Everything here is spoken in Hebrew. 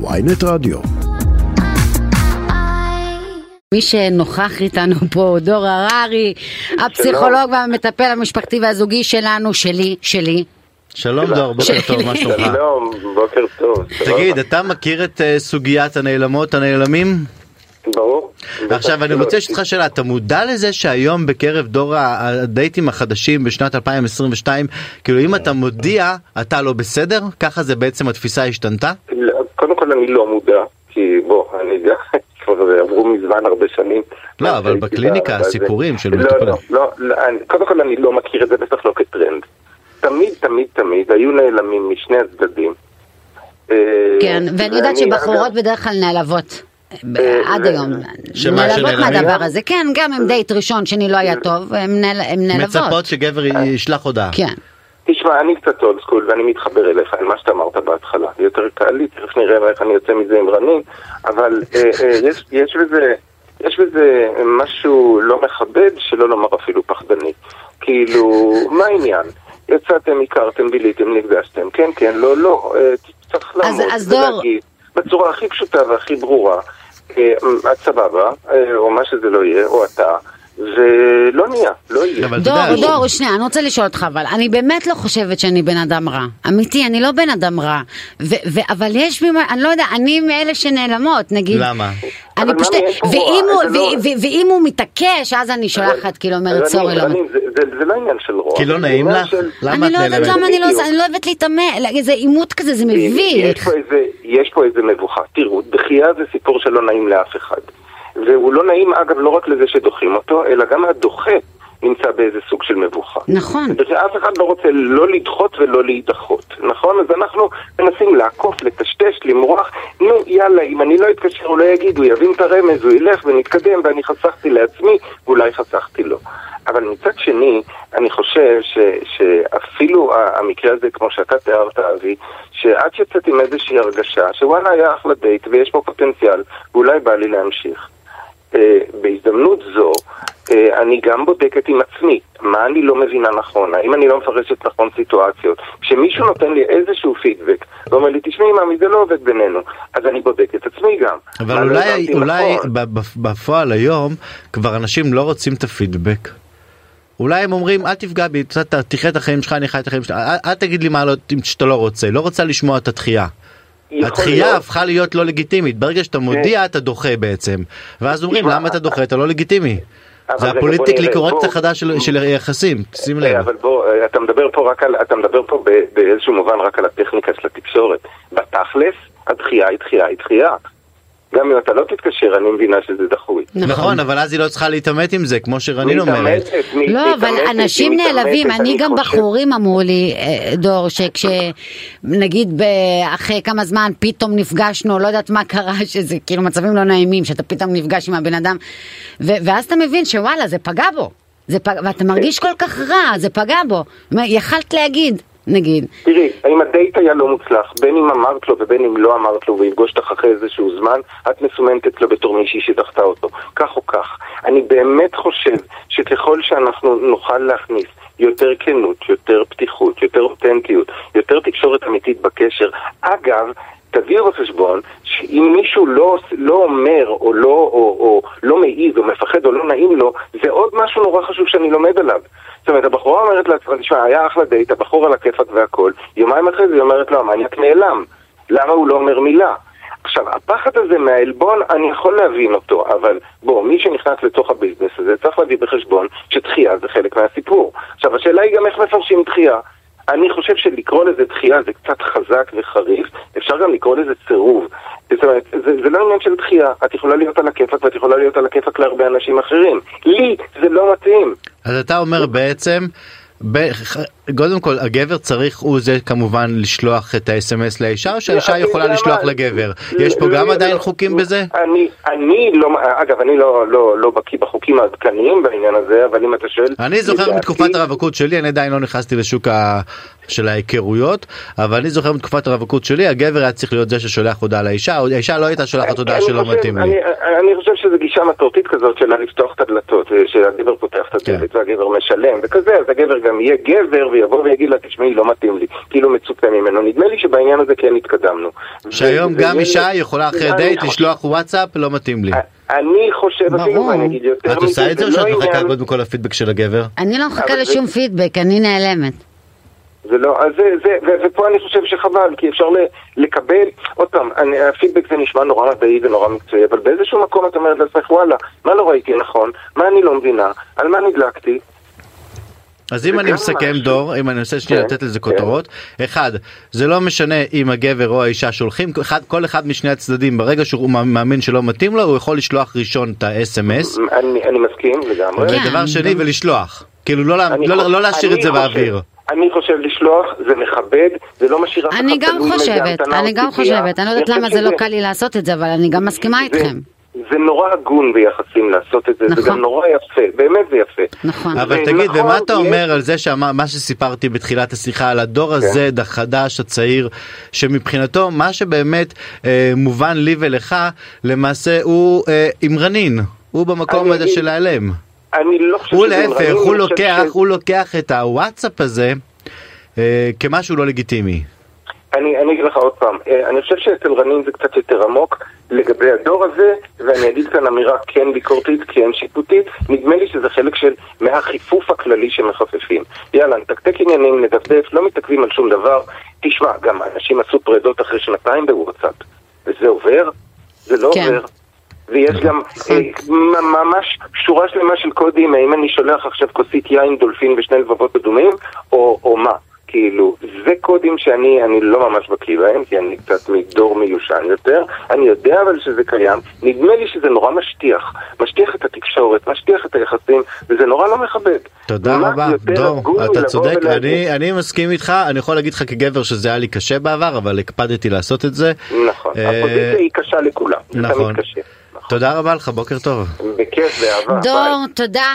ויינט רדיו. מי שנוכח איתנו פה, דור הררי, הפסיכולוג והמטפל המשפחתי והזוגי שלנו, שלי, שלי. שלום דור, בוקר טוב, מה שלומך? שלום, בוקר טוב. תגיד, אתה מכיר את אה, סוגיית הנעלמות, הנעלמים? ברור. עכשיו אני רוצה לשאול אותך שאלה, אתה מודע לזה שהיום בקרב דור הדייטים החדשים בשנת 2022, כאילו אם אתה מודיע אתה לא בסדר, ככה זה בעצם התפיסה השתנתה? כל אני לא מודע, כי בוא, אני גם, כבר עברו מזמן הרבה שנים. לא, אבל בקליניקה. הסיפורים של לא, מטופלים. לא, לא, לא, אני- קודם כל אני לא מכיר את זה, בטח לא כטרנד. תמיד, תמיד, תמיד היו נעלמים משני הצדדים. אה, כן, ואני יודעת שבחורות בדרך כלל נעלבות. ב- אה, עד אה, היום, נעלבות? מהדבר הזה, כן, גם אם דייט ראשון שני לא היה טוב, הן נעל- הן מצפות נעלבות, שגבר ישלח הודעה. כן, תשמע, אני קצת אולד סקול ואני מתחבר אליך, על מה שאתה אמרת בהתחלה. יותר קל לי, תכף נראה איך אני יוצא מזה עם רנין, אבל אה, אה, יש, יש בזה... יש בזה משהו לא מכבד, שלא לומר אפילו פחדני. כאילו, מה העניין? יצאתם, הכרתם, ביליתם, נפגשתם, כן, כן, לא, לא, אה, צריך אז- לעמוד אז ולהגיד בצורה הכי פשוטה והכי ברורה, אה, את סבבה, אה, או מה שזה לא יהיה, או אתה, ולא נהיה, לא יהיה. דור, דור, שנייה, אני רוצה לשאול אותך, אבל אני באמת לא חושבת שאני בן אדם רע. אמיתי, אני לא בן אדם רע. ו- ו- אבל יש בי, אני לא יודע, אני מאלה שנעלמות, נגיד. למה? אני פשוט, ואם הוא- זה לא- ו- ו- ואם הוא מתעקש, אז אני שולחת, כאילו, אומרת, סורי, לא. זה- זה- זה לא עניין של רוע. כי לא זה נעים לך? למה אני את לא יודעת נעלמת? למה אני לא אני לא אוהבת להתעמל, זה עימות כזה, זה מביך. יש פה איזה מבוכה. תראו, דחייה זה סיפור שלא נעים לאף אחד. והוא לא נעים, אגב, לא רק לזה שדוחים אותו, אלא גם הדוחה נמצא באיזה סוג של מבוכה. נכון. ואף אחד לא רוצה לא לדחות ולא להידחות, נכון? אז אנחנו מנסים לעקוף, לטשטש, למרוח. נו, יאללה, אם אני לא אתקשר הוא לא יגיד, הוא יבין את הרמז, הוא ילך ונתקדם, ואני חסכתי לעצמי, ואולי חסכתי לו. אבל מצד שני, אני חושב ש, שאפילו המקרה הזה, כמו שאתה תיארת, אבי, שאת יוצאת עם איזושהי הרגשה שוואלה היה אחלה דייט ויש פה פוטנציאל, ואולי בא לי להמשיך. אה, בהזדמנות זו, אה, אני גם בודקת עם עצמי, מה אני לא מבינה נכון, האם אני לא מפרשת נכון סיטואציות. כשמישהו נותן לי איזשהו פידבק, ואומר לי, תשמעי מאמי, זה לא עובד בינינו, אז אני בודק את עצמי גם. אבל לא אולי, אולי נכון? בפועל היום כבר אנשים לא רוצים את הפידבק. אולי הם אומרים אל תפגע בי, תחיה את החיים שלך, אני חי את החיים שלך, אל, אל תגיד לי מה לא, שאתה לא רוצה, לא רוצה לשמוע את התחייה. יכול התחייה להיות. הפכה להיות לא לגיטימית, ברגע שאתה מודיע אתה דוחה בעצם. ואז אומרים למה אתה דוחה, אתה לא לגיטימי. זה הפוליטיקלי קורקט החדש של- של יחסים, שים אה, לב. אבל בוא, אה, אתה מדבר פה רק על, אתה מדבר פה באיזשהו מובן רק על הטכניקה של התקשורת. בתכלס, הדחייה היא דחייה היא דחייה. גם אם אתה לא תתקשר, אני מבינה שזה דחוי. נכון, אבל אז היא לא צריכה להתעמת עם זה, כמו שרנין אומרת. לא, אבל אנשים נעלבים, אני גם חושב. בחורים אמרו לי, אה, דור, שכשנגיד אחרי כמה זמן פתאום נפגשנו, לא יודעת מה קרה, שזה כאילו מצבים לא נעימים, שאתה פתאום נפגש עם הבן אדם, ו- ואז אתה מבין שוואלה, זה פגע בו, זה פג... ואתה מרגיש כל כך רע, זה פגע בו, יכלת להגיד, נגיד, תראי, האם הדייט היה לא מוצלח, בין אם אמרת לו ובין אם לא אמרת לו ויפגוש אותך אחרי איזשהו זמן, את מסומנת אצלו בתור מישהי שדחתה אותו. כך או כך. אני באמת חושב שככל שאנחנו נוכל להכניס יותר כנות, יותר פתיחות, יותר אותנטיות, יותר תקשורת אמיתית בקשר, אגב, תביאו בחשבון שאם מישהו לא, לא אומר או לא, או, או לא מעיז או מפחד או לא נעים לו, זה עוד משהו נורא חשוב שאני לומד עליו. זאת אומרת, הבחורה אומרת לעצמה, תשמע, היה אחלה דייט, הבחור על הכיפאק והכל, יומיים אחרי זה היא אומרת לו, המניאק נעלם. למה הוא לא אומר מילה? עכשיו, הפחד הזה מהעלבון, אני יכול להבין אותו, אבל בוא, מי שנכנס לתוך הביזנס הזה צריך להביא בחשבון שדחייה זה חלק מהסיפור. עכשיו, השאלה היא גם איך מפרשים דחייה. אני חושב שלקרוא לזה דחייה זה קצת חזק וחריף, אפשר גם לקרוא לזה סירוב. זאת אומרת, זה, זה לא עניין של דחייה, את יכולה להיות על הכיפאק ואת יכולה להיות על הכיפאק להרבה אנשים אחרים. לי זה לא מתאים. אז אתה אומר בעצם, ב- קודם כל הגבר צריך הוא זה כמובן לשלוח את האס.אם.אס לאישה או שהאישה יכולה לשלוח? לגבר? יש פה גם עדיין. חוקים בזה? אני, אני לא, אגב, אני לא, לא, לא בקיא בחוקים העדכניים בעניין הזה, אבל אם אתה שואל... אני זוכר מתקופת הרווקות שלי, אני עדיין לא נכנסתי לשוק ה... של ההיכרויות, אבל אני זוכר מתקופת הרווקות שלי, הגבר היה צריך להיות זה ששולח הודעה לאישה, האישה לא הייתה שולחת הודעה שלא מתאים לי. אני, חושב שזו גישה מסורתית כזאת של לפתוח את הדלתות, שהגבר פותח את הדלת כן. והגבר משלם וכזה, אז הגבר גם יהיה גבר ויבוא ויגיד לה, תשמעי, לא מתאים לי, כאילו מצופה ממנו. נדמה לי שבעניין הזה כן התקדמנו. שהיום ו- גם אישה יכולה אחרי דייט חושב- לשלוח וואטסאפ, לא מתאים לי. אני חושב אפילו, ברור. ואני אגיד יותר את עושה את זה או לא שאת מחכה עניין- קודם כל לפידבק של הגבר? אני לא מחכה לשום זה- פידבק, אני נעלמת. זה לא, אז זה, זה, ו- ופה אני חושב שחבל, כי אפשר ל- לקבל, עוד פעם, אני, הפידבק זה נשמע נורא מדעי ונורא מקצועי, אבל באיזשהו מקום את אומרת לעצמך, וואלה, מה לא ראיתי נכון, מה אני לא מבינה, על מה נדלקתי, אז אם אני מסכם. דור, אם אני מנסה שנייה כן, לתת לזה כן. כותרות, אחד, זה לא משנה אם הגבר או האישה שולחים, אחד- כל אחד משני הצדדים ברגע שהוא מאמין שלא מתאים לו, הוא יכול לשלוח ראשון את ה-SMS, אני, אני מסכים לגמרי. כן. ודבר שני ולשלוח, כאילו לא לא- לא להשאיר את זה באוויר. אני חושב לשלוח, זה מכבד, זה לא משאיר אף אחד אני גם חושבת, אני גם. חושבת, אני לא יודעת למה זה לא קל לי לעשות את זה, אבל אני גם מסכימה איתכם. זה נורא הגון ביחסים לעשות את זה, זה נכון. גם נורא יפה, באמת זה יפה. נכון. אבל זה תגיד, נכון, ומה אתה יש- אומר על זה שמה שסיפרתי בתחילת השיחה על הדור הזה החדש הצעיר שמבחינתו מה שבאמת אה, מובן לי ולך למעשה הוא אה, עם רנין הוא במקום אני הזה אגיד- של להיעלם. אני לא חושב הוא שזה להפך הוא אני לוקח ש- הוא לוקח את הוואטסאפ הזה אה, כמשהו לא לגיטימי. אני, אני אגיד לך עוד פעם, אה, אני חושב שאצל רנין זה קצת יותר עמוק לגבי הדור הזה, ואני אגיד כאן אמירה כן ביקורתית, כן שיפוטית, נדמה לי שזה חלק של מהחיפוף הכללי שמחפפים. יאללה, נתקתק עניינים, נדפדף, לא מתעכבים על שום דבר. תשמע, גם אנשים עשו פרדות אחרי שנתיים בוואטסאפ, וזה עובר? זה לא כן. עובר. ויש גם אה, ממש שורה שלמה של קודים, האם אני שולח עכשיו כוסית יין דולפין ושני לבבות אדומים, או, או מה. כאילו, זה קודים שאני אני לא ממש בקיא בהם, כי אני קצת מדור מיושן יותר. אני יודע אבל שזה קיים. נדמה לי שזה נורא משטיח. משטיח את התקשורת, משטיח את היחסים, וזה נורא לא מכבד. תודה רבה, דור, אתה צודק, ולהגיד- אני, אני מסכים איתך, אני יכול להגיד לך כגבר שזה היה לי קשה בעבר, אבל הקפדתי לעשות את זה. נכון, אה, הפוזיציה היא קשה לכולם. נכון. נכון. תודה רבה לך, בוקר טוב. בכיף, באהבה. ביי. דור, תודה.